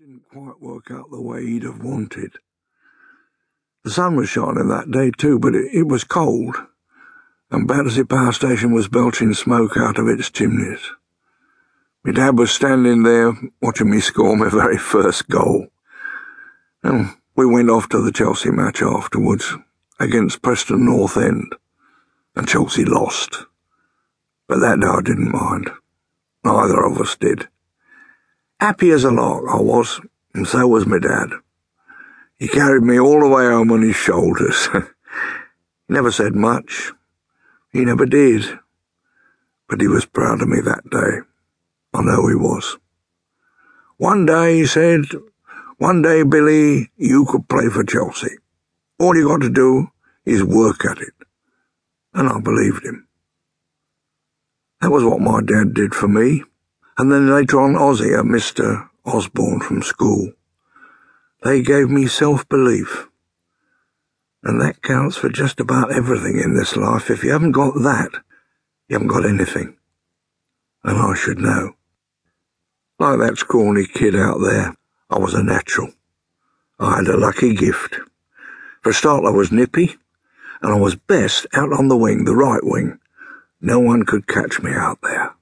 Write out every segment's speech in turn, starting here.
didn't quite work out the way he'd have wanted. The sun was shining that day too, but it, it was cold, and Battersea Power Station was belching smoke out of its chimneys. My dad was standing there watching me score my very first goal. And we went off to the Chelsea match afterwards against Preston North End, and Chelsea lost. But that day I didn't mind. Neither of us did. Happy as a lark I was, and so was my dad. He carried me all the way home on his shoulders. never said much. He never did. But he was proud of me that day. I know he was. One day, he said, one day, Billy, you could play for Chelsea. All you got to do is work at it. And I believed him. That was what my dad did for me and then later on Ozzy and Mr. Osborne from school. They gave me self-belief. And that counts for just about everything in this life. If you haven't got that, you haven't got anything. And I should know. Like that scrawny kid out there, I was a natural. I had a lucky gift. For a start, I was nippy, and I was best out on the wing, the right wing. No one could catch me out there.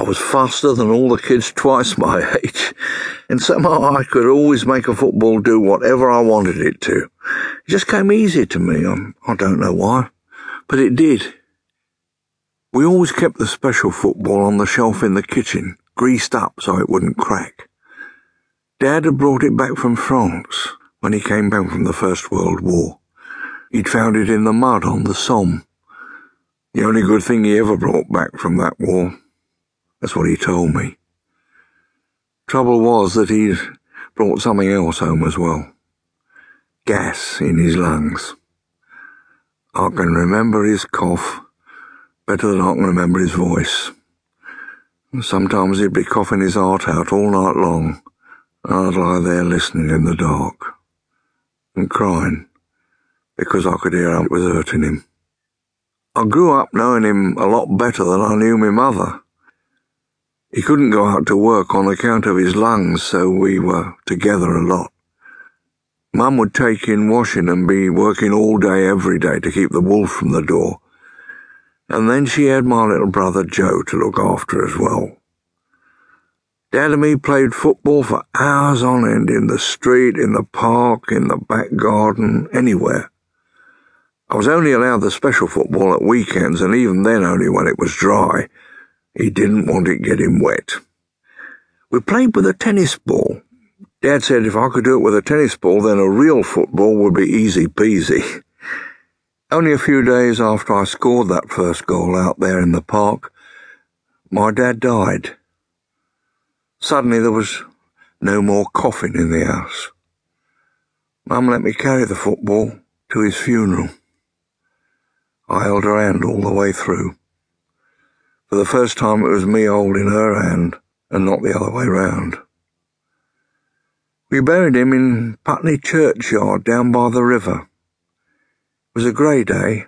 I was faster than all the kids twice my age, and somehow I could always make a football do whatever I wanted it to. It just came easy to me. I don't know why, but it did. We always kept the special football on the shelf in the kitchen, greased up so it wouldn't crack. Dad had brought it back from France when he came back from the First World War. He'd found it in the mud on the Somme. The only good thing he ever brought back from that war. That's what he told me. Trouble was that he'd brought something else home as well. Gas in his lungs. I can remember his cough better than I can remember his voice. Sometimes he'd be coughing his heart out all night long, and I'd lie there listening in the dark and crying because I could hear how it was hurting him. I grew up knowing him a lot better than I knew my mother. He couldn't go out to work on account of his lungs, so we were together a lot. Mum would take in washing and be working all day every day to keep the wolf from the door. And then she had my little brother Joe to look after as well. Dad and me played football for hours on end in the street, in the park, in the back garden, anywhere. I was only allowed the special football at weekends, and even then only when it was dry he didn't want it getting wet. We played with a tennis ball. Dad said if I could do it with a tennis ball, then a real football would be easy peasy. Only a few days after I scored that first goal out there in the park, my dad died. Suddenly there was no more coffin in the house. Mum let me carry the football to his funeral. I held her hand all the way through. For the first time, it was me holding her hand and not the other way round. We buried him in Putney churchyard down by the river. It was a grey day.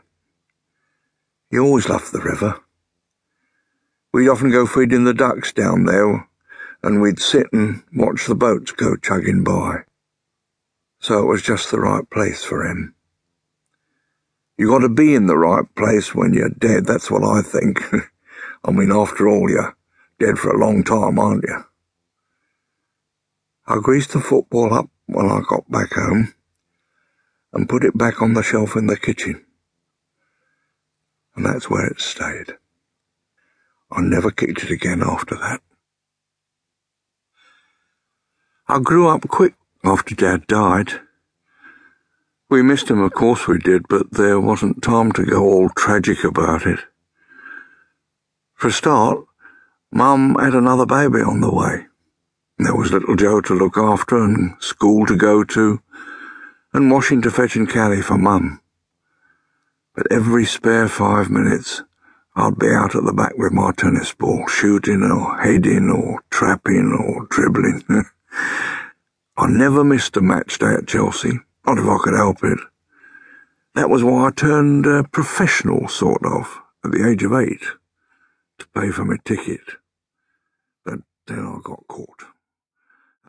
He always loved the river. We'd often go feeding the ducks down there, and we'd sit and watch the boats go chugging by. So it was just the right place for him. You got to be in the right place when you're dead, that's what I think. I mean, after all, you're dead for a long time, aren't you? I greased the football up when I got back home and put it back on the shelf in the kitchen. And that's where it stayed. I never kicked it again after that. I grew up quick after Dad died. We missed him, of course we did, but there wasn't time to go all tragic about it. For a start, Mum had another baby on the way. There was little Joe to look after and school to go to, and washing to fetch and carry for Mum. But every spare five minutes, I'd be out at the back with my tennis ball, shooting or heading or trapping or dribbling. I never missed a match day at Chelsea, not if I could help it. That was why I turned uh, professional, sort of, at the age of eight to pay for my ticket. But then I got caught.